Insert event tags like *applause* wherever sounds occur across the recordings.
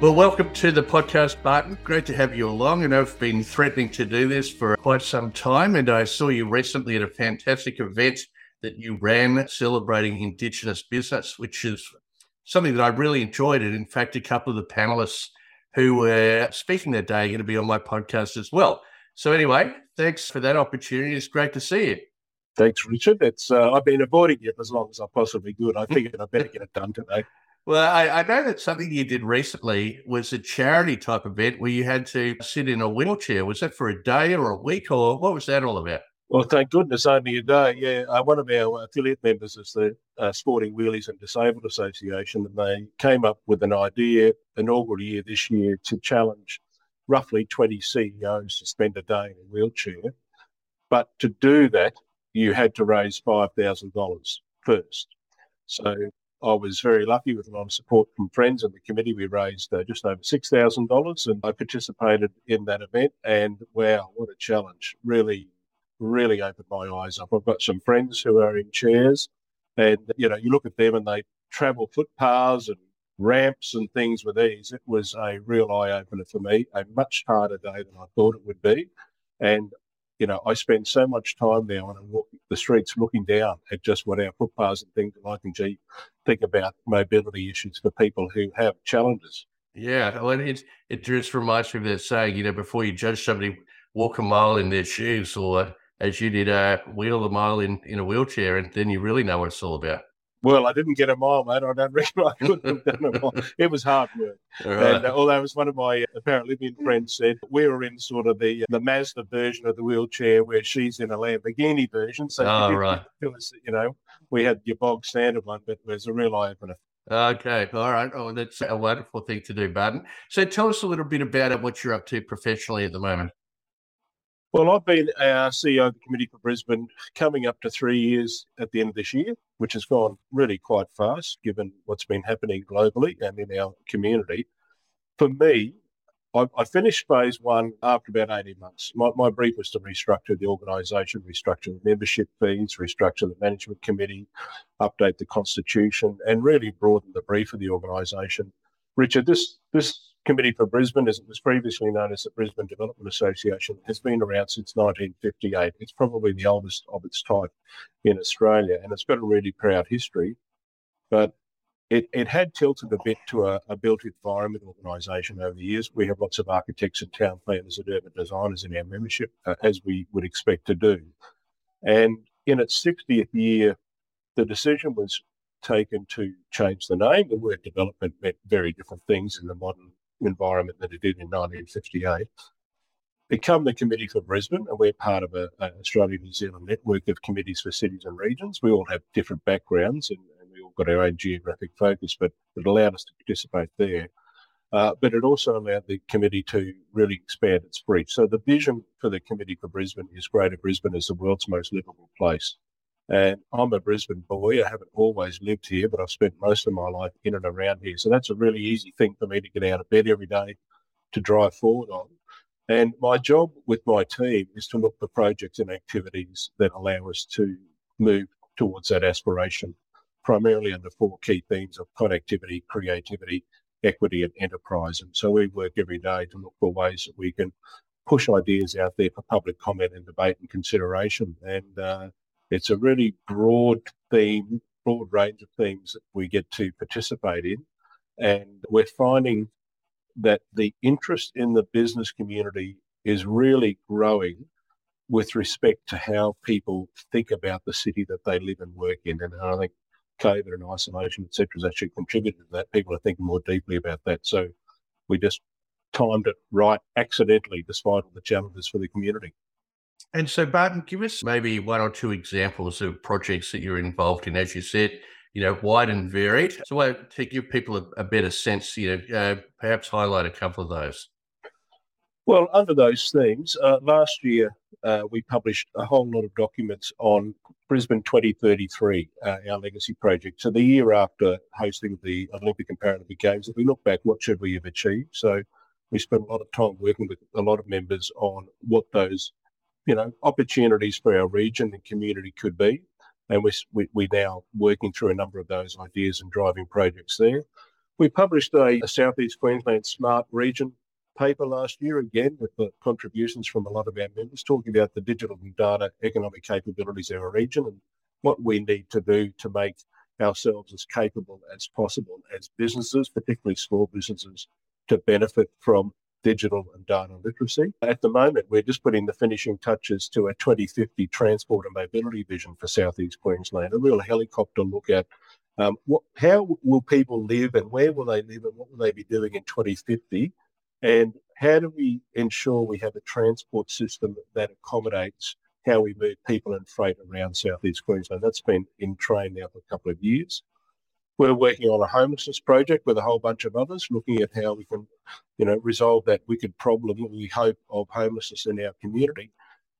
Well, welcome to the podcast, Barton. Great to have you along. And I've been threatening to do this for quite some time. And I saw you recently at a fantastic event that you ran celebrating Indigenous business, which is something that I really enjoyed. And in fact, a couple of the panelists who were speaking that day are going to be on my podcast as well. So, anyway, thanks for that opportunity. It's great to see you. Thanks, Richard. It's uh, I've been avoiding it as long as I possibly could. I figured I better get it done today. Well, I, I, know that something you did recently was a charity type event where you had to sit in a wheelchair. Was that for a day or a week, or what was that all about? Well, thank goodness, only a day. Yeah, uh, one of our affiliate members is the uh, Sporting Wheelies and Disabled Association, and they came up with an idea, inaugural year this year, to challenge roughly 20 CEOs to spend a day in a wheelchair. But to do that, you had to raise $5,000 first. So I was very lucky with a lot of support from friends and the committee. We raised uh, just over $6,000 and I participated in that event. And wow, what a challenge. Really, really opened my eyes up. I've got some friends who are in chairs and, you know, you look at them and they travel footpaths and ramps and things with ease. It was a real eye opener for me, a much harder day than I thought it would be. And you know, I spend so much time now I'm the streets looking down at just what our footpaths and things like and gee, think about mobility issues for people who have challenges. Yeah, well, it, it just reminds me of that saying, you know, before you judge somebody, walk a mile in their shoes or as you did, uh, wheel a mile in, in a wheelchair, and then you really know what it's all about. Well, I didn't get a mile, mate. I don't reckon I *laughs* could have done a mile. It was hard work. Right. And uh, although as one of my uh, apparent Libyan friends said, we were in sort of the the Mazda version of the wheelchair where she's in a Lamborghini version. So oh, right. it was, you know, we had your bog standard one, but it was a real eye opener. Okay, all right. Oh, that's a wonderful thing to do, Barton. So tell us a little bit about what you're up to professionally at the moment. Well, I've been our CEO of the Committee for Brisbane coming up to three years at the end of this year, which has gone really quite fast given what's been happening globally and in our community. For me, I, I finished phase one after about 18 months. My, my brief was to restructure the organisation, restructure the membership fees, restructure the management committee, update the constitution, and really broaden the brief of the organisation. Richard, this, this Committee for Brisbane, as it was previously known as the Brisbane Development Association, has been around since 1958. It's probably the oldest of its type in Australia, and it's got a really proud history. But it, it had tilted a bit to a, a built environment organisation over the years. We have lots of architects and town planners and urban designers in our membership, uh, as we would expect to do. And in its 60th year, the decision was taken to change the name. The word development meant very different things in the modern environment that it did in 1958. Become the Committee for Brisbane, and we're part of a, a Australia New Zealand network of committees for cities and regions. We all have different backgrounds and, and we all got our own geographic focus, but it allowed us to participate there. Uh, but it also allowed the committee to really expand its reach. So the vision for the Committee for Brisbane is Greater Brisbane as the world's most livable place. And I'm a Brisbane boy. I haven't always lived here, but I've spent most of my life in and around here. So that's a really easy thing for me to get out of bed every day to drive forward on. And my job with my team is to look for projects and activities that allow us to move towards that aspiration, primarily under four key themes of connectivity, creativity, equity, and enterprise. And so we work every day to look for ways that we can push ideas out there for public comment and debate and consideration. And uh, it's a really broad theme, broad range of themes that we get to participate in. And we're finding that the interest in the business community is really growing with respect to how people think about the city that they live and work in. And I think COVID and isolation, etc., has actually contributed to that. People are thinking more deeply about that. So we just timed it right accidentally, despite all the challenges for the community. And so, Barton, give us maybe one or two examples of projects that you're involved in. As you said, you know, wide and varied. So, to give people a, a better sense, you know, uh, perhaps highlight a couple of those. Well, under those themes, uh, last year uh, we published a whole lot of documents on Brisbane 2033, uh, our legacy project. So the year after hosting the Olympic and Paralympic Games, if we look back, what should we have achieved? So we spent a lot of time working with a lot of members on what those, you know, opportunities for our region and community could be. And we, we, we're now working through a number of those ideas and driving projects there. We published a, a Southeast Queensland Smart Region paper last year, again, with the contributions from a lot of our members, talking about the digital and data economic capabilities of our region and what we need to do to make ourselves as capable as possible as businesses, particularly small businesses, to benefit from digital and data literacy. At the moment, we're just putting the finishing touches to a 2050 transport and mobility vision for Southeast Queensland, a real helicopter look at um, what, how will people live and where will they live and what will they be doing in 2050 and how do we ensure we have a transport system that accommodates how we move people and freight around southeast Queensland? That's been in train now for a couple of years. We're working on a homelessness project with a whole bunch of others, looking at how we can, you know, resolve that wicked problem we hope of homelessness in our community.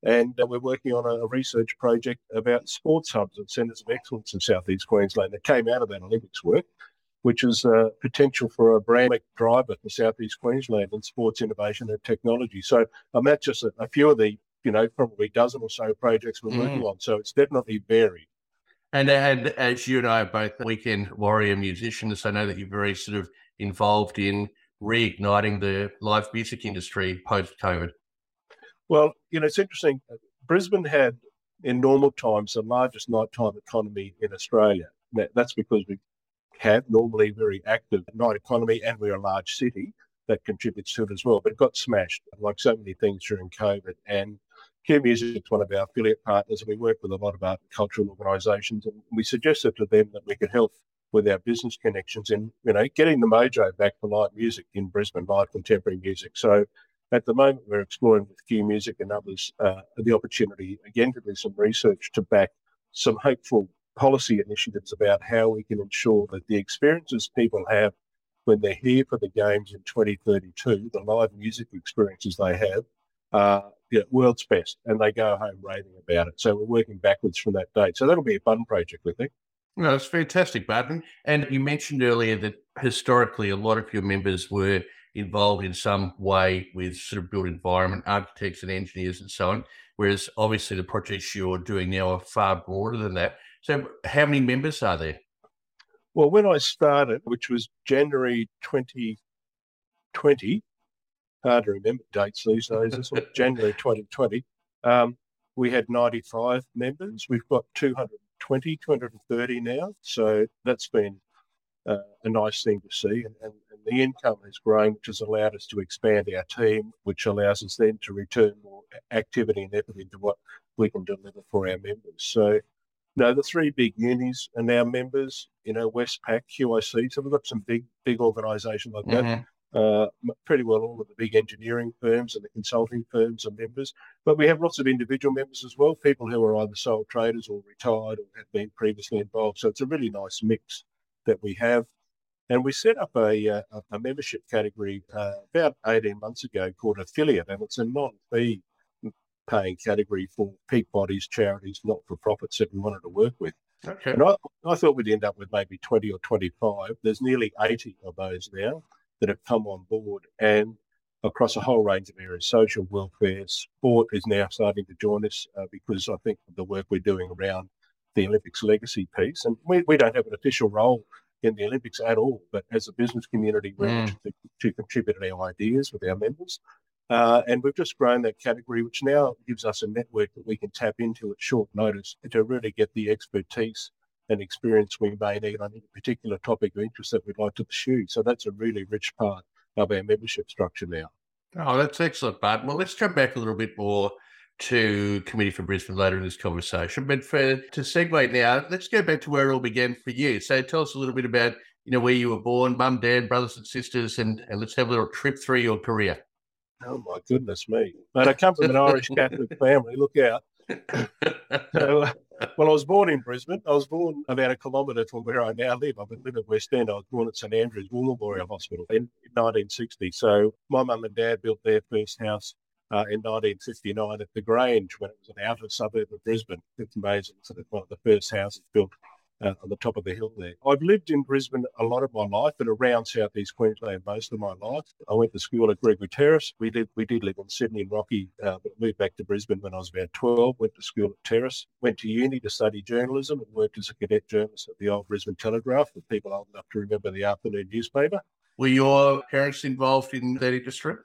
And uh, we're working on a, a, research project about sports hubs and centres of excellence in southeast Queensland that came out of that Olympics work which is a potential for a brand driver for Southeast Queensland in sports innovation and technology. So um, that's just a, a, few of the, you know, probably dozen or so projects we're mm. working on. So it's definitely varied. And, and as you and I are both weekend warrior musicians, I know that you're very sort of involved in reigniting the live music industry post COVID. Well, you know, it's interesting. Brisbane had, in normal times, the largest nighttime economy in Australia. That's because we have normally very active night economy, and we're a large city that contributes to it as well. But it got smashed, like so many things during COVID. And Q Music is one of our affiliate partners, we work with a lot of art and cultural organisations. And we suggested to them that we could help with our business connections in, you know, getting the mojo back for live music in Brisbane, live contemporary music. So at the moment, we're exploring with Q Music and others uh, the opportunity again to do some research to back some hopeful policy initiatives about how we can ensure that the experiences people have when they're here for the games in 2032, the live music experiences they have, Uh, you know, world's best, and they go home raving about it. So we're working backwards from that date. So that'll be a fun project, I think. No, that's fantastic, Barton. And you mentioned earlier that historically a lot of your members were involved in some way with sort of built environment, architects and engineers and so on. Whereas obviously the projects you're doing now are far broader than that. So, how many members are there? Well, when I started, which was January 2020, hard to remember dates these days, it's like January *laughs* 2020, um, we had 95 members. We've got 220, 230 now. So that's been uh, a nice thing to see. And, and, and, the income has grown, which has allowed us to expand our team, which allows us then to return more activity and effort into what we can deliver for our members. So no, the three big unis are now members, you know, Westpac, QIC. So we've got some big, big organisations like that. Uh, pretty well all of the big engineering firms and the consulting firms are members. But we have lots of individual members as well, people who are either sole traders or retired or have been previously involved. So it's a really nice mix that we have. And we set up a, uh, a, a membership category uh, about 18 months ago called affiliate, and it's a non fee paying category for peak bodies, charities, not for profits that we wanted to work with. Okay. And I, I thought we'd end up with maybe 20 or 25. There's nearly 80 of those now that have come on board and across a whole range of areas social welfare, sport is now starting to join us uh, because I think the work we're doing around the Olympics legacy piece. And we, we don't have an official role in the Olympics at all, but as a business community, we're mm. to, to contribute our ideas with our members. Uh, and we've just grown that category, which now gives us a network that we can tap into at short notice to really get the expertise and experience we may need on any particular topic of interest that we'd like to pursue. So that's a really rich part of our membership structure now. Oh, that's excellent, Bart. Well, let's jump back a little bit more to Committee for Brisbane later in this conversation. But for to segue now, let's go back to where it all began for you. So tell us a little bit about, you know, where you were born, mum, dad, brothers and sisters, and, and let's have a little trip through your career. Oh my goodness me! But I come from an Irish Catholic family. Look out. *laughs* so, uh, well, I was born in Brisbane. I was born about a kilometre from where I now live. I've been living at West End. I was born at St Andrews War Memorial Hospital in 1960. So my mum and dad built their first house uh, in 1959 at the Grange when it was an outer suburb of Brisbane. It's amazing. So one of the first houses built uh, on the top of the hill there. I've lived in Brisbane a lot of my life, but around southeast Queensland most of my life. I went to school at Gregory Terrace. We did we did live in Sydney and Rocky, uh, but moved back to Brisbane when I was about 12. Went to school at Terrace. Went to uni to study journalism and worked as a cadet journalist at the old Brisbane Telegraph. For people old enough to remember the afternoon newspaper. Were your parents involved in that industry?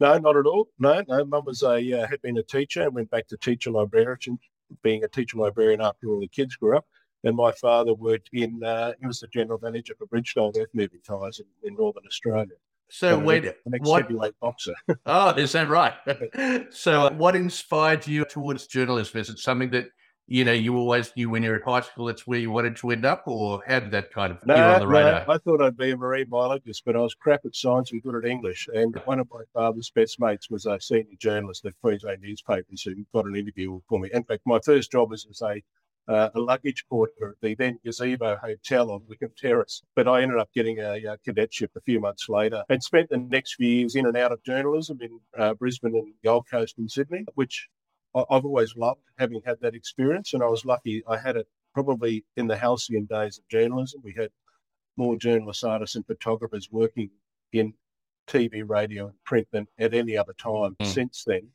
No, not at all. No, no. Mum was a uh, had been a teacher and went back to teacher librarian, being a teacher librarian after all the kids grew up. And my father worked in, uh, he was the general manager for Bridgestone Earth Moving Tyres in, in, Northern Australia. So, when, what, heavyweight boxer. *laughs* oh, is that right? *laughs* so, uh, what inspired you towards journalism? Is it something that you know you always knew when you were at high school that's where you wanted to end up, or how did that kind of no, on the radar? No, I thought I'd be a marine biologist, but I was crap at science and good at English. And one of my father's best mates was a senior journalist at Queensland newspapers who got an interview for me. In fact, my first job was as a uh, a luggage porter at the then Gazebo Hotel on Wickham Terrace. But I ended up getting a, a, cadetship a few months later and spent the next few years in and out of journalism in uh, Brisbane and Gold Coast and Sydney, which I, have always loved having had that experience. And I was lucky I had it probably in the halcyon days of journalism. We had more journalists, artists, and photographers working in TV, radio, and print than at any other time mm. since then.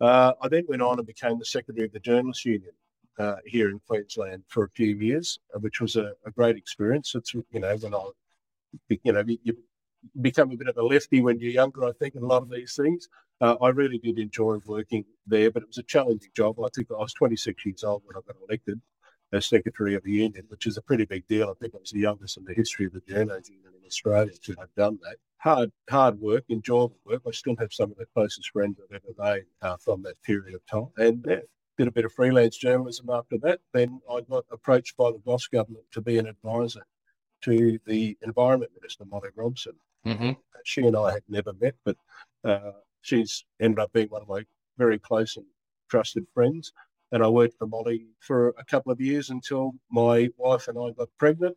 Uh, I then went on and became the secretary of the Journalists Union uh, here in Queensland for a few years, uh, which was a, a, great experience. It's you know when I, you know, you become a bit of a lefty when you're younger. I think in a lot of these things. Uh, I really did enjoy working there, but it was a challenging job. I think I was 26 years old when I got elected as secretary of the union, which is a pretty big deal. I think I was the youngest in the history of the journals union in Australia to have done that. Hard, hard work, enjoyable work. I still have some of the closest friends I've ever made uh, from that period of time. And did a bit of freelance journalism after that. Then I got approached by the Goss government to be an advisor to the Environment Minister, Molly Robson. Mm-hmm. She and I had never met, but uh, she's ended up being one of my very close and trusted friends. And I worked for Molly for a couple of years until my wife and I got pregnant.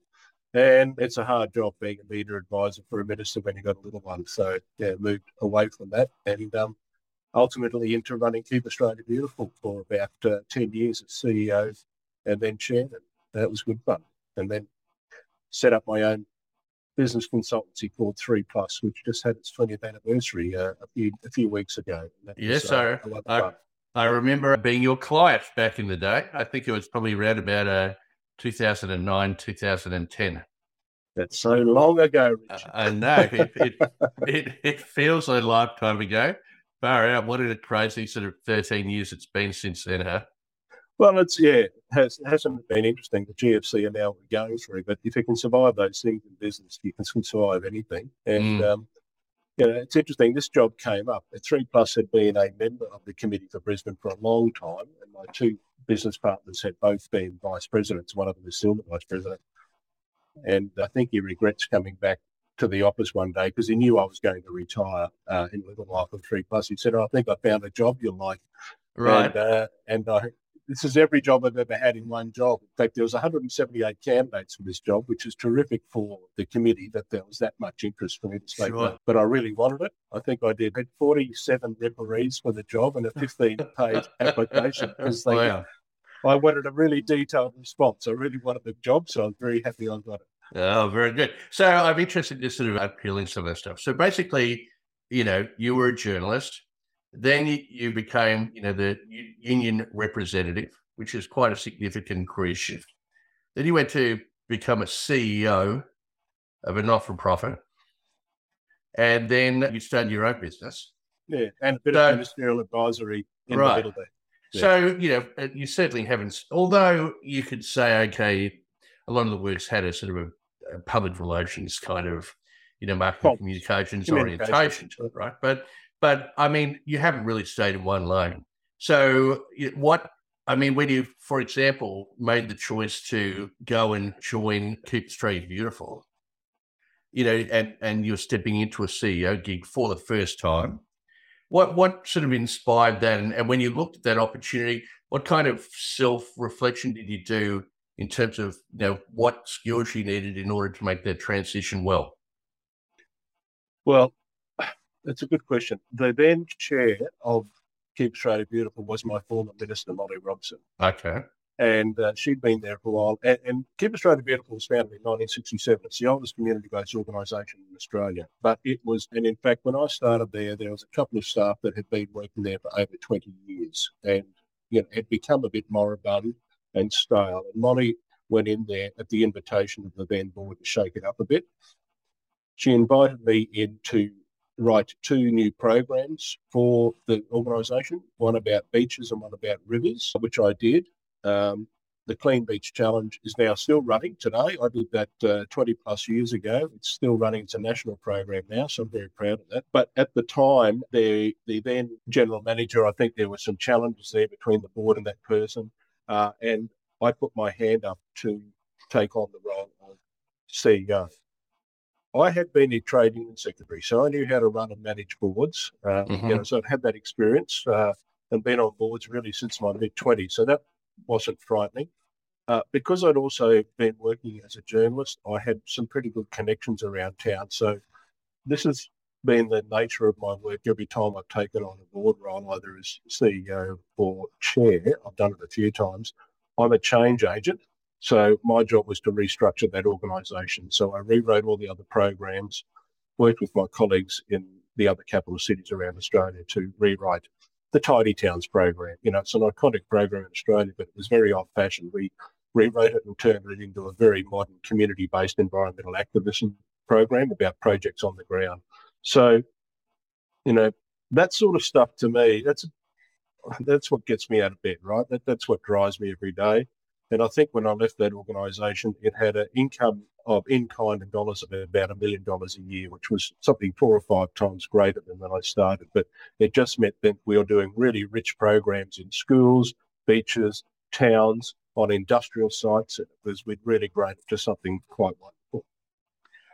And it's a hard job being a media advisor for a minister when you've got a little one. So yeah, moved away from that and um, ultimately into running Keep Australia Beautiful for about uh, 10 years as CEO and then chairman. That was good fun. And then set up my own business consultancy called Three Plus, which just had its 20th anniversary uh, a few a few weeks ago. Yes, was, uh, I, I, remember being your client back in the day. I think it was probably around about uh, 2009, 2010. That's so long ago, Richard. I know. It, it, *laughs* it, it feels a lifetime ago. Far out. What a crazy sort of 13 years it's been since then, huh? Well, it's, yeah, it has, hasn't been interesting. The GFC and now we're going through, but if you can survive those things in business, you can survive anything. And, mm. um, you know, it's interesting. This job came up. Three Plus had been a member of the committee for Brisbane for a long time, and my two business partners had both been vice presidents. One of them is still the vice president, and I think he regrets coming back to the office one day because he knew I was going to retire uh, in a little while from Three Plus. He said, oh, "I think I found a job you'll like." Right. And, uh, and I, this is every job I've ever had in one job. In fact, there was 178 candidates for this job, which is terrific for the committee that there was that much interest for me to stay. Sure. But I really wanted it. I think I did. I had 47 referees for the job and a 15-page *laughs* application because they. Wow. I wanted a really detailed response. I really wanted the job, so I'm very happy I got it. Oh, very good. So I'm interested in sort of appealing some of that stuff. So basically, you know, you were a journalist, then you, became, you know, the union representative, which is quite a significant career shift. Then you went to become a CEO of a not-for-profit, and then you started your own business. Yeah, and a bit so, of ministerial advisory in right. the middle there. Yeah. So you know, you certainly haven't. Although you could say, okay, a lot of the works had a sort of a, a public relations kind of, you know, marketing well, communications, orientation to it, right? But but I mean, you haven't really stayed in one lane. So what I mean, when you, for example, made the choice to go and join Keep Australia Beautiful, you know, and and you're stepping into a CEO gig for the first time, What what sort of inspired that? And, and when you looked at that opportunity, what kind of self reflection did you do in terms of you know what skills she needed in order to make that transition well? Well, that's a good question. The then chair of Keep Australia Beautiful was my former minister, Molly Robson. Okay. And uh, she'd been there for a while. And, and Keep Australia Beautiful was founded in 1967. It's the oldest community based organisation in Australia. But it was, and in fact, when I started there, there was a couple of staff that had been working there for over 20 years and you know, had become a bit moribund and stale. And Molly went in there at the invitation of the then board to shake it up a bit. She invited me in to write two new programs for the organisation one about beaches and one about rivers, which I did. Um, the Clean Beach Challenge is now still running today. I did that uh, 20 plus years ago. It's still running. It's a national program now, so I'm very proud of that. But at the time, the, the then general manager, I think there were some challenges there between the board and that person. Uh, and I put my hand up to take on the role of CEO. I had been a trade union secretary, so I knew how to run and manage boards. Uh, mm-hmm. You know, so I'd had that experience uh, and been on boards really since my mid twenties. So that wasn't frightening. Uh, because I'd also been working as a journalist, I had some pretty good connections around town. So this has been the nature of my work. Every time I've taken on a board role, either as CEO or chair, I've done it a few times. I'm a change agent. So my job was to restructure that organisation. So I rewrote all the other programs, worked with my colleagues in the other capital cities around Australia to rewrite the Tidy Towns program. You know, it's an iconic program in Australia, but it was very old fashioned. We rewrote it and turned it into a very modern community based environmental activism program about projects on the ground. So, you know, that sort of stuff to me, that's that's what gets me out of bed, right? That, that's what drives me every day. And I think when I left that organisation, it had an income of in kind and dollars of about a million dollars a year, which was something four or five times greater than when I started. But it just meant that we were doing really rich programs in schools, beaches, towns, on industrial sites. It was we'd really grown to something quite wonderful.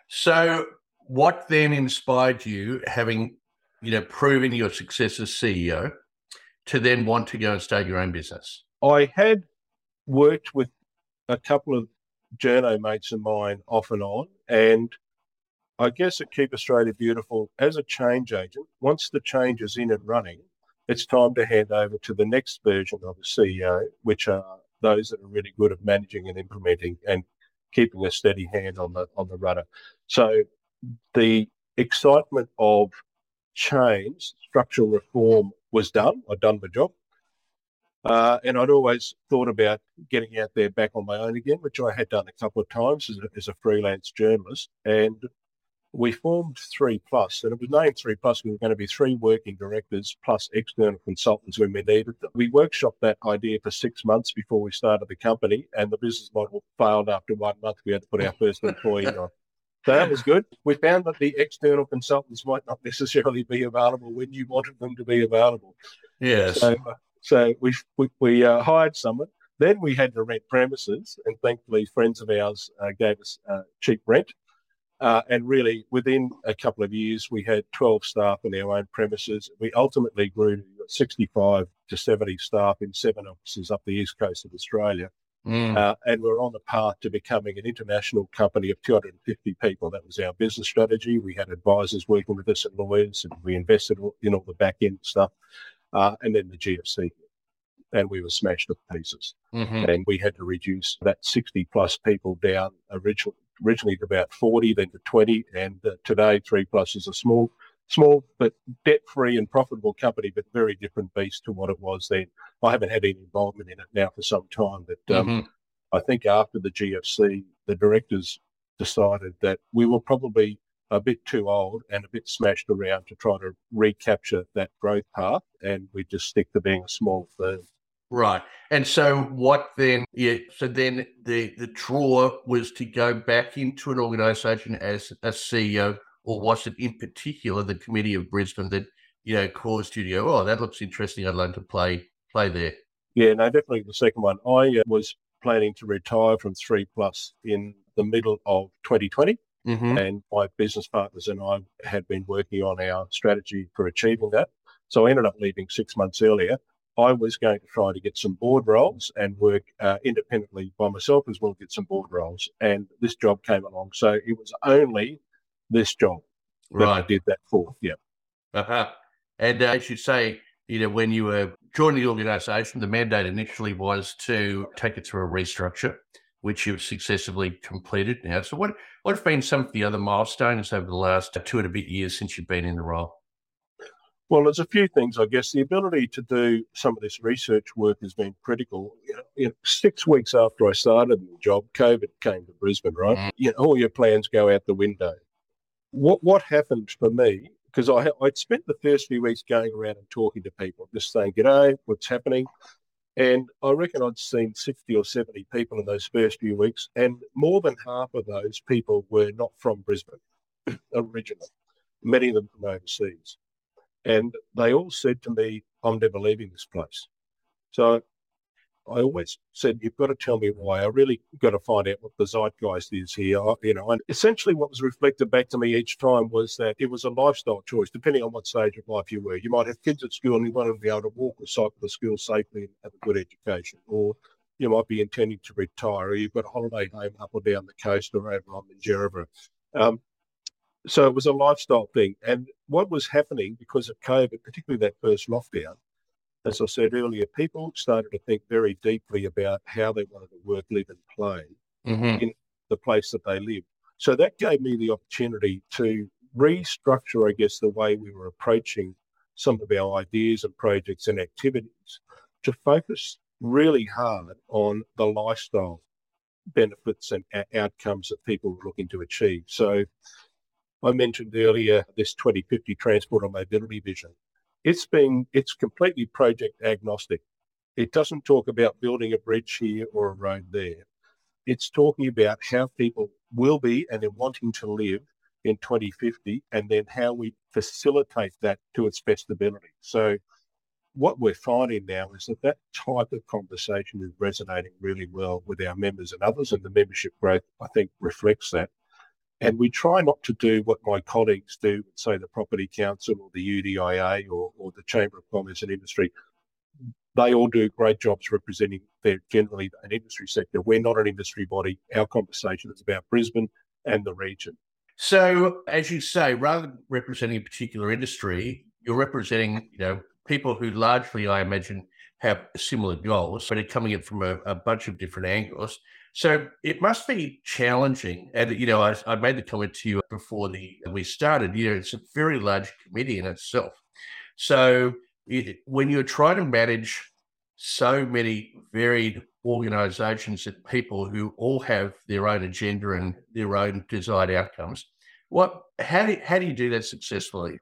So, what then inspired you, having you know proven your success as CEO, to then want to go and start your own business? I had worked with a couple of journo mates of mine off and on, and I guess at Keep Australia Beautiful, as a change agent, once the change is in and running, it's time to hand over to the next version of the CEO, which are those that are really good at managing and implementing and keeping a steady hand on the on the rudder. So the excitement of change, structural reform was done. I'd done my job. Uh, and I'd always thought about getting out there back on my own again, which I had done a couple of times as a, as a freelance journalist. And we formed Three Plus, and it was named Three Plus. We were going to be three working directors plus external consultants when we needed them. We workshopped that idea for six months before we started the company, and the business model failed after one month. We had to put our first employee on. So that was good. We found that the external consultants might not necessarily be available when you wanted them to be available. Yes. So, uh, so we we, we uh, hired someone. Then we had to rent premises, and thankfully, friends of ours uh, gave us uh, cheap rent. Uh, and really, within a couple of years, we had 12 staff in our own premises. We ultimately grew to 65 to 70 staff in seven offices up the east coast of Australia. Mm. Uh, and we're on the path to becoming an international company of 250 people. That was our business strategy. We had advisors working with us and lawyers, and we invested in all the back end stuff. Uh, and then the GFC, and we were smashed to pieces. Mm-hmm. And we had to reduce that 60 plus people down originally originally to about 40, then to 20, and uh, today Three Plus is a small, small but debt-free and profitable company, but very different beast to what it was then. I haven't had any involvement in it now for some time, but um, mm-hmm. I think after the GFC, the directors decided that we were probably a bit too old and a bit smashed around to try to recapture that growth path, and we just stick to being a small firm. Right. And so what then yeah, so then the the draw was to go back into an organization as a CEO, or was it in particular the committee of Brisbane that, you know, caused you to go, Oh, that looks interesting, I'd like to play play there? Yeah, no, definitely the second one. I uh, was planning to retire from three plus in the middle of 2020. Mm-hmm. And my business partners and I had been working on our strategy for achieving that. So I ended up leaving six months earlier. I was going to try to get some board roles and work uh, independently by myself as well, get some board roles. And this job came along. So it was only this job that I Right. did that for. Yeah. Uh-huh. And uh, as you say, you know, when you were joining the organisation, the mandate initially was to take it through a restructure, which you've successfully completed now. So, what what have been some of the other milestones over the last two and a bit years since you've been in the role? Well, there's a few things, I guess. The ability to do some of this research work has been critical. You know, you know, six weeks after I started the job, COVID came to Brisbane, right? Mm. You know, all your plans go out the window. What what happened for me? Because I I'd spent the first few weeks going around and talking to people, just saying, "G'day, what's happening?" And I reckon I'd seen 60 or 70 people in those first few weeks, and more than half of those people were not from Brisbane *clears throat* originally, many of them from overseas. And they all said to me, I'm never leaving this place. So I always said, You've got to tell me why. I really got to find out what the zeitgeist is here. You know, and essentially what was reflected back to me each time was that it was a lifestyle choice, depending on what stage of life you were. You might have kids at school and you want to be able to walk or cycle to school safely and have a good education. Or you might be intending to retire, or you've got a holiday home up or down the coast or over on Minjerribah. Um, so it was a lifestyle thing. And what was happening because of COVID, particularly that first lockdown, as I said earlier, people started to think very deeply about how they wanted to work, live, and play Mm-hmm. the place that they lived. So that gave me the opportunity to restructure, I guess, the way we were approaching some of our ideas and projects and activities to focus really hard on the lifestyle benefits and o- outcomes that people were looking to achieve. So I mentioned earlier this 2050 transport and mobility vision. It's been it's completely project agnostic. It doesn't talk about building a bridge here or a road there. It's talking about how people will be and they're wanting to live in 2050 and then how we facilitate that to its best ability. So what we're finding now is that that type of conversation is resonating really well with our members and others, and the membership growth, I think, reflects that. And we try not to do what my colleagues do, say the Property Council or the UDIA or, or the Chamber of Commerce and Industry. They all do great jobs representing their generally an industry sector. We're not an industry body. Our conversation is about Brisbane and the region. So, as you say, rather than representing a particular industry, you're representing, you know, people who largely, I imagine, have similar goals, but are coming in from a, a bunch of different angles. So it must be challenging. And you know, I, I made the comment to you before the we started. You know, it's a very large committee in itself. So it, when you're trying to manage so many varied organisations and people who all have their own agenda and their own desired outcomes, what how do how do you do that successfully?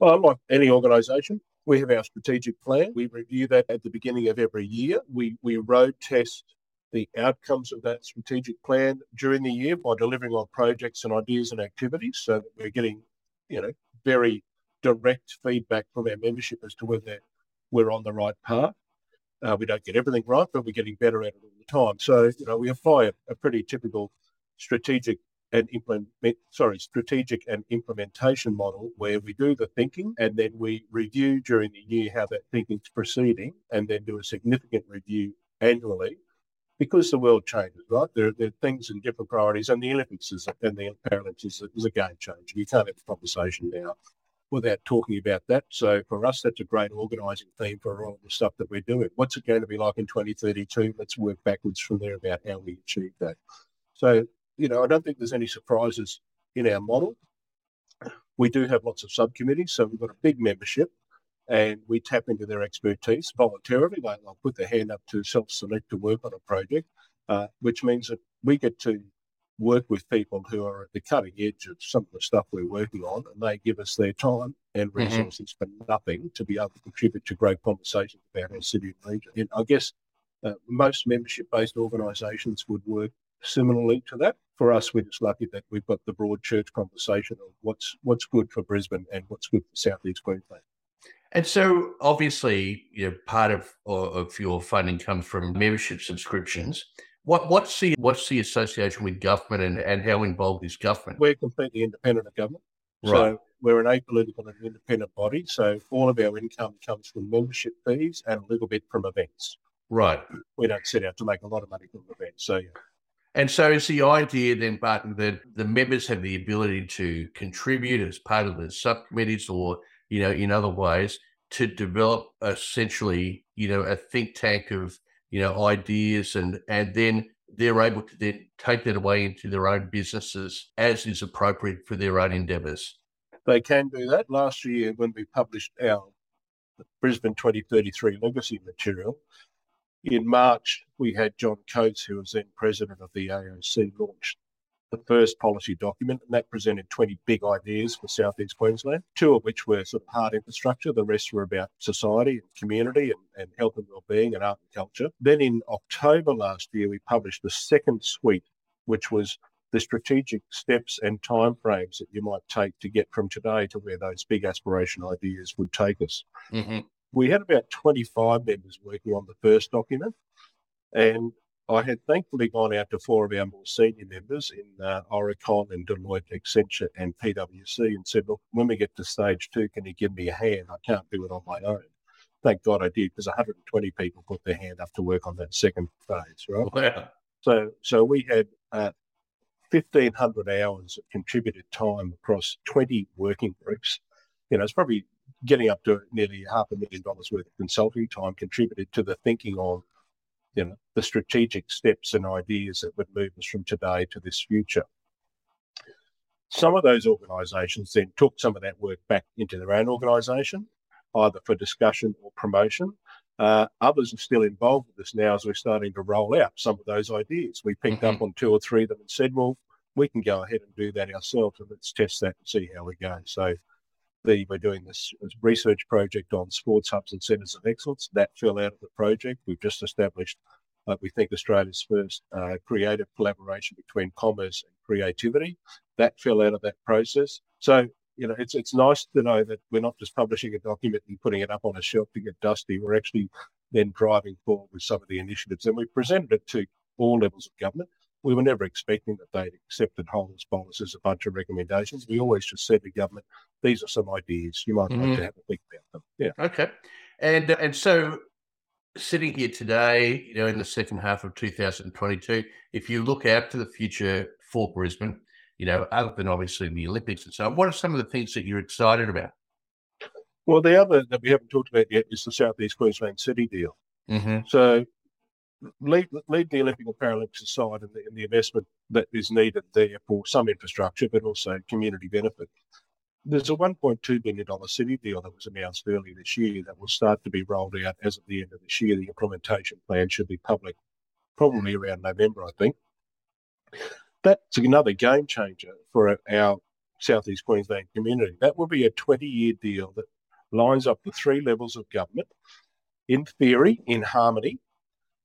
Well, like any organisation, we have our strategic plan. We review that at the beginning of every year. We we road test the outcomes of that strategic plan during the year by delivering on projects and ideas and activities, so that we're getting, you know, very direct feedback from our membership as to whether we're on the right path. Uh, we don't get everything right, but we're getting better at it all the time. So, you know, we apply a, a pretty typical strategic and implement sorry strategic and implementation model where we do the thinking and then we review during the year how that thinking's proceeding and then do a significant review annually because the world changes right? There, there are things and different priorities and the olympics is and the paralympics is, is a game changer. You can't have a conversation now without talking about that. So for us that's a great organizing theme for all the stuff that we're doing. What's it going to be like in 2032 let's work backwards from there about how we achieve that. So you know, I don't think there's any surprises in our model. We do have lots of subcommittees, so we've got a big membership and we tap into their expertise voluntarily. They, they'll put their hand up to self select to work on a project, uh, which means that we get to work with people who are at the cutting edge of some of the stuff we're working on, and they give us their time and resources mm-hmm. for nothing to be able to contribute to great conversations about our city and region. And I guess uh, most membership based organisations would work similarly to that. For us, we're just lucky that we've got the broad church conversation of what's what's good for Brisbane and what's good for Southeast Queensland. And so, obviously, you know, part of of your funding comes from membership subscriptions. What what's the what's the association with government and, and how involved is government? We're completely independent of government. Right. So we're an apolitical and independent body. So all of our income comes from membership fees and a little bit from events. Right. We don't set out to make a lot of money from events. So yeah. And so is the idea then, Barton, that the members have the ability to contribute as part of the subcommittees or, you know, in other ways to develop essentially, you know, a think tank of, you know, ideas and and then they're able to then take that away into their own businesses as is appropriate for their own endeavours. They can do that. Last year, when we published our Brisbane 2033 legacy material, in March, we had John Coates, who was then president of the AOC, launch the first policy document, and that presented 20 big ideas for Southeast Queensland, two of which were sort of hard infrastructure. The rest were about society and community and, and health and well-being and art and culture. Then in October last year, we published the second suite, which was the strategic steps and timeframes that you might take to get from today to where those big aspiration ideas would take us. Mm-hmm. We had about 25 members working on the first document, and I had thankfully gone out to four of our more senior members in uh, Aurecon and Deloitte, Accenture, and PwC and said, Look, when we get to stage two, can you give me a hand? I can't do it on my own. Thank God I did, because 120 people put their hand up to work on that second phase, right? *laughs* Wow. So, so we had uh, 1,500 hours of contributed time across 20 working groups. You know, it's probably getting up to nearly half a million dollars worth of consulting time contributed to the thinking on you know, the strategic steps and ideas that would move us from today to this future. Some of those organisations then took some of that work back into their own organisation, either for discussion or promotion. Uh, others are still involved with us now as we're starting to roll out some of those ideas. We picked mm-hmm. up on two or three of them and said, well, we can go ahead and do that ourselves and let's test that and see how we go. So the, we're doing this, research project on sports hubs and centres of excellence. That fell out of the project. We've just established, uh, we think, Australia's first uh, creative collaboration between commerce and creativity. That fell out of that process. So, you know, it's it's nice to know that we're not just publishing a document and putting it up on a shelf to get dusty. We're actually then driving forward with some of the initiatives, and we presented it to all levels of government we were never expecting that they'd accepted Holmes Bolus as a bunch of recommendations. We always just said to government, these are some ideas. You might mm-hmm. like to have a think about them. Yeah. Okay. And uh, and so sitting here today, you know, in the second half of 2022, if you look out to the future for Brisbane, you know, other than obviously the Olympics and so on, what are some of the things that you're excited about? Well, the other that we haven't talked about yet is the Southeast Queensland City deal. Mm-hmm. So leave, leave the Olympic and Paralympics aside and the, and the investment that is needed there for some infrastructure, but also community benefit. There's a $1.2 billion city deal that was announced earlier this year that will start to be rolled out as of the end of this year. The implementation plan should be public probably around November, I think. That's another game changer for our Southeast Queensland community. That will be a 20 year deal that lines up the three levels of government in theory, in harmony,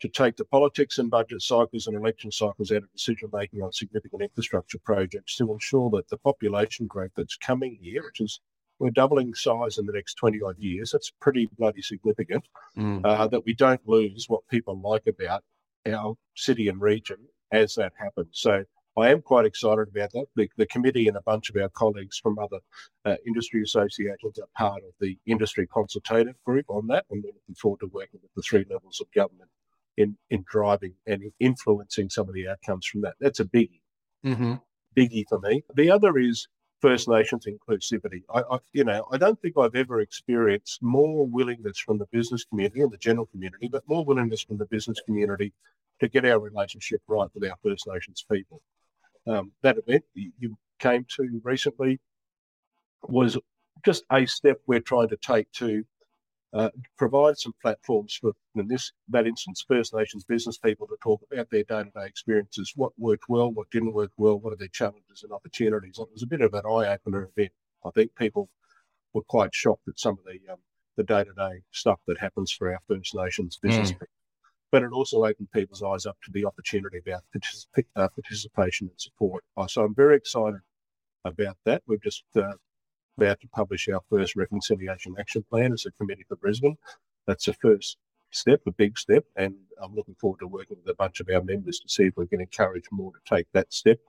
to take the politics and budget cycles and election cycles out of decision making on significant infrastructure projects to ensure that the population growth that's coming here, which is we're doubling size in the next 20 odd years, that's pretty bloody significant, mm. uh, that we don't lose what people like about our city and region as that happens. So I am quite excited about that. The, the, committee and a bunch of our colleagues from other uh, industry associations are part of the industry consultative group on that, and we're looking forward to working with the three levels of government in in driving and influencing some of the outcomes from that. That's a biggie, mm-hmm. biggie for me. The other is First Nations inclusivity. I, I, you know, I don't think I've ever experienced more willingness from the business community and the general community, but more willingness from the business community to get our relationship right with our First Nations people. Um, that event you came to recently was just a step we're trying to take to uh, provide some platforms for, in this that instance, First Nations business people to talk about their day-to-day experiences, what worked well, what didn't work well, what are their challenges and opportunities. it was a bit of an eye-opener event. I think people were quite shocked at some of the um, the day-to-day stuff that happens for our First Nations business mm. people. But it also opened people's eyes up to the opportunity about particip- uh, participation and support. Uh, so I'm very excited about that. We've just uh, about to publish our first reconciliation action plan as a committee for Brisbane. That's a first step, a big step, and I'm looking forward to working with a bunch of our members to see if we can encourage more to take that step.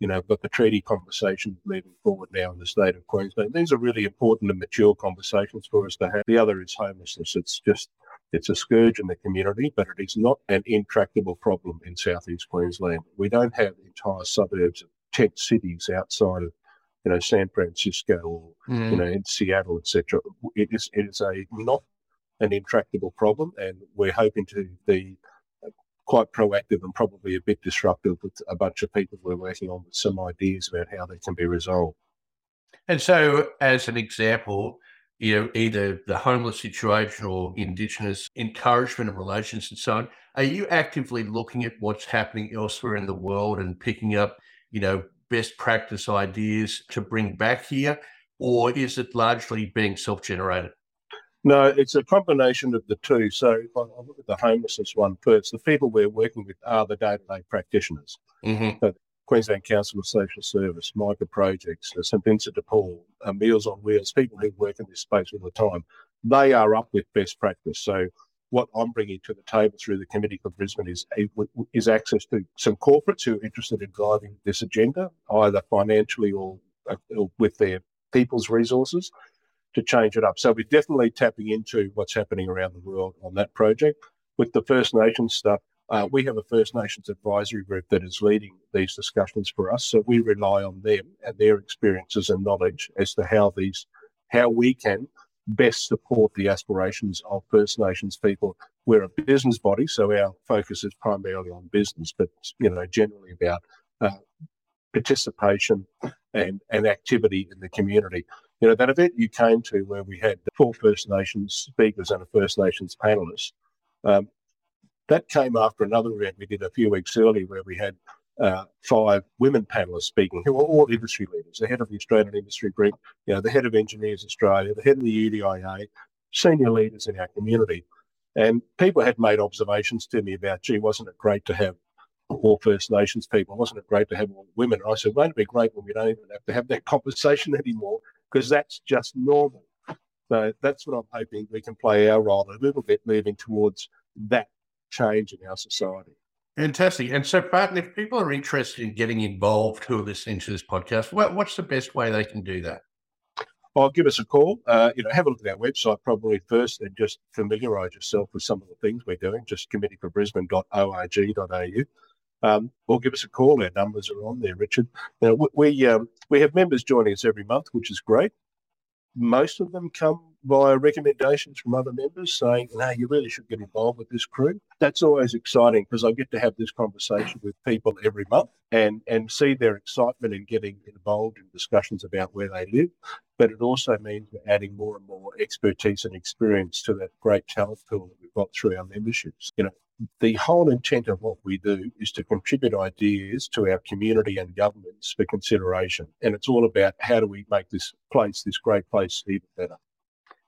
you know, got the treaty conversation moving forward now in the state of Queensland. These are really important and mature conversations for us to have. The other is homelessness. It's just, it's a scourge in the community, but it is not an intractable problem in southeast Queensland. We don't have entire suburbs of tent cities outside of, you know, San Francisco or, mm. you know, in Seattle, etc. It is, it is a not an intractable problem, and we're hoping to be quite proactive and probably a bit disruptive with a bunch of people we're working on with some ideas about how they can be resolved. And so, as an example, you know, either the homeless situation or Indigenous encouragement and relations and so on, are you actively looking at what's happening elsewhere in the world and picking up, you know, best practice ideas to bring back here? Or is it largely being self generated? No, it's a combination of the two. So if I look at the homelessness one first, the people we're working with are the day-to-day practitioners. Mm-hmm. So Queensland Council of Social Service, Micah Projects, St Vincent de Paul, uh, Meals on Wheels, people who work in this space all the time. They are up with best practice. So what I'm bringing to the table through the Committee for Brisbane is is access to some corporates who are interested in driving this agenda, either financially or, or with their people's resources to change it up. So we're definitely tapping into what's happening around the world on that project. With the First Nations stuff, uh, we have a First Nations advisory group that is leading these discussions for us. So we rely on them and their experiences and knowledge as to how these, how we can best support the aspirations of First Nations people. We're a business body, so our focus is primarily on business, but you know, generally about uh, participation and, and activity in the community. You know, that event you came to where we had four First Nations speakers and a First Nations panelist, um, that came after another event we did a few weeks earlier where we had uh, five women panelists speaking who were all industry leaders, the head of the Australian Industry Group, you know, the head of Engineers Australia, the head of the UDIA, senior leaders in our community. And people had made observations to me about, gee, wasn't it great to have all First Nations people? Wasn't it great to have all women? And I said, won't it be great when we don't even have to have that conversation *laughs* anymore? Because that's just normal. So that's what I'm hoping we can play our role a little bit moving towards that change in our society. Fantastic. And so, Barton, if people are interested in getting involved who are listening to this podcast, what, what's the best way they can do that? Well, give us a call. Uh, you know, have a look at our website probably first and just familiarise yourself with some of the things we're doing. Just committeeforbrisbane.org.au um, or give us a call. Our numbers are on there, Richard. Now, we um, we have members joining us every month, which is great. Most of them come via recommendations from other members saying, "No, you really should get involved with this crew." That's always exciting because I get to have this conversation with people every month and and see their excitement in getting involved in discussions about where they live. But it also means we're adding more and more expertise and experience to that great talent pool that we've got through our memberships. You know, the whole intent of what we do is to contribute ideas to our community and governments for consideration. And it's all about how do we make this place, this great place, even better.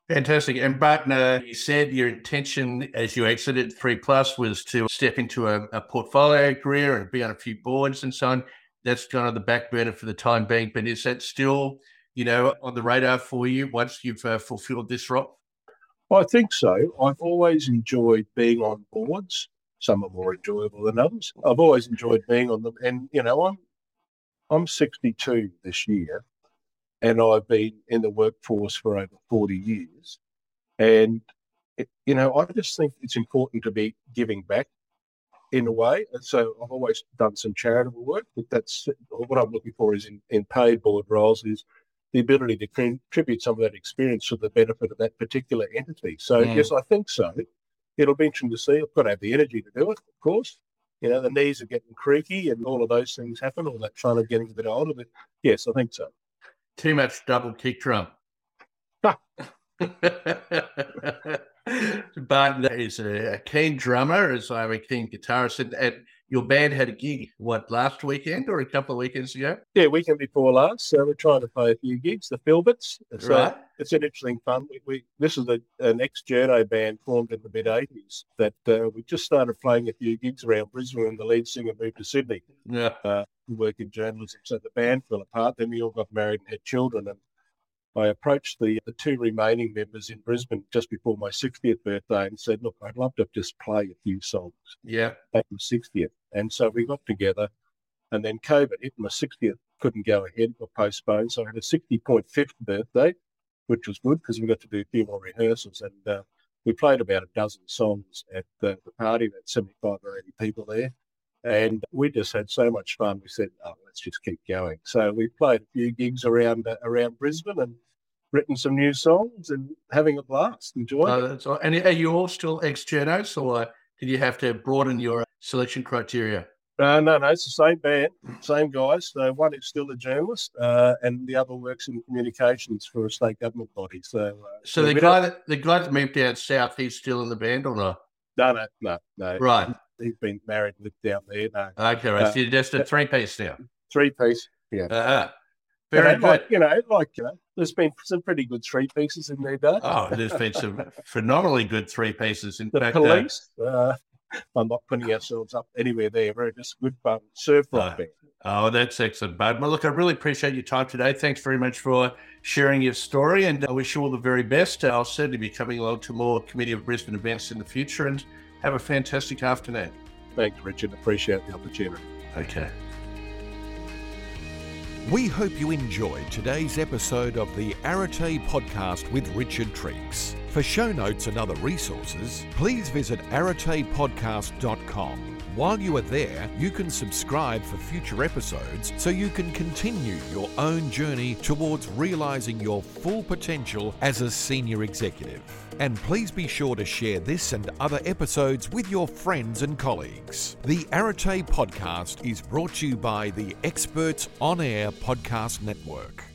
Fantastic. And Barton, uh, you said your intention as you exited 3 Plus was to step into a, a, portfolio career and be on a few boards and so on. That's kind of the back burner for the time being. But is that still, you know, on the radar for you once you've uh, fulfilled this role? I think so. I've always enjoyed being on boards. Some are more enjoyable than others. I've always enjoyed being on them, and you know, I'm I'm 62 this year, and I've been in the workforce for over 40 years, and it, you know, I just think it's important to be giving back in a way. And so I've always done some charitable work, but that's what I'm looking for is in, in paid board roles is the ability to contribute some of that experience for the benefit of that particular entity. So, mm. yes, I think so. It'll be interesting to see. I've got to have the energy to do it, of course. You know, the knees are getting creaky and all of those things happen, all that fun of getting a bit older. But yes, I think so. Too much double kick drum. *laughs* *laughs* but he's a, keen drummer, as I'm a keen guitarist, and, and, your band had a gig what last weekend or a couple of weekends ago? Yeah, weekend before last. So we're trying to play a few gigs. The Filberts. So right. it's an interesting fun. We, we this is a, an ex Journo band formed in the mid '80s that uh, we just started playing a few gigs around Brisbane, and the lead singer moved to Sydney. Yeah, uh, work in journalism. So the band fell apart. Then we all got married and had children, and I approached the, the two remaining members in Brisbane just before my 60th birthday and said, Look, I'd love to just play a few songs. Yeah. At my 60th. And so we got together And then COVID hit my 60th, couldn't go ahead or postponed. So I had a 60.5th birthday, which was good because we got to do a few more rehearsals. And uh, we played about a dozen songs at the, the party, about 75 or 80 people there. And we just had so much fun. We said, "Oh, let's just keep going." So we played a few gigs around uh, around Brisbane and written some new songs and having a blast, enjoying Oh, it. that's. And are you all still ex Journos, or did you have to broaden your selection criteria? Uh, no, no, it's the same band, same guys. So one is still a journalist, uh, and the other works in communications for a state government body. So, uh, So the guy that the guy that moved down south, he's still in the band or not? no, no, no, no. Right. He's been married, lived down there. No, Okay, right. Uh, so you're just a three piece now. three piece. Yeah, Uh-huh. You know, Very good. Like, you know, like you know, there's been some pretty good three pieces in there, day. Oh, there's been some phenomenally good three pieces. In the fact, uh, police. Uh, I'm not putting ourselves up anywhere there. We're just good fun surf rock Uh, band. Oh, that's excellent, Bud. Well, look, I really appreciate your time today. Thanks very much for sharing your story, and I wish you all the very best. I'll certainly be coming along to more Committee of Brisbane events in the future, and have a fantastic afternoon. Thanks, Richard. Appreciate the opportunity. Okay. We hope you enjoyed today's episode of the Arate podcast with Richard Treeks. For show notes and other resources, please visit aratepodcast.com. While you are there, you can subscribe for future episodes so you can continue your own journey towards realizing your full potential as a senior executive. And please be sure to share this and other episodes with your friends and colleagues. The Arate podcast is brought to you by the Experts On Air Podcast Network.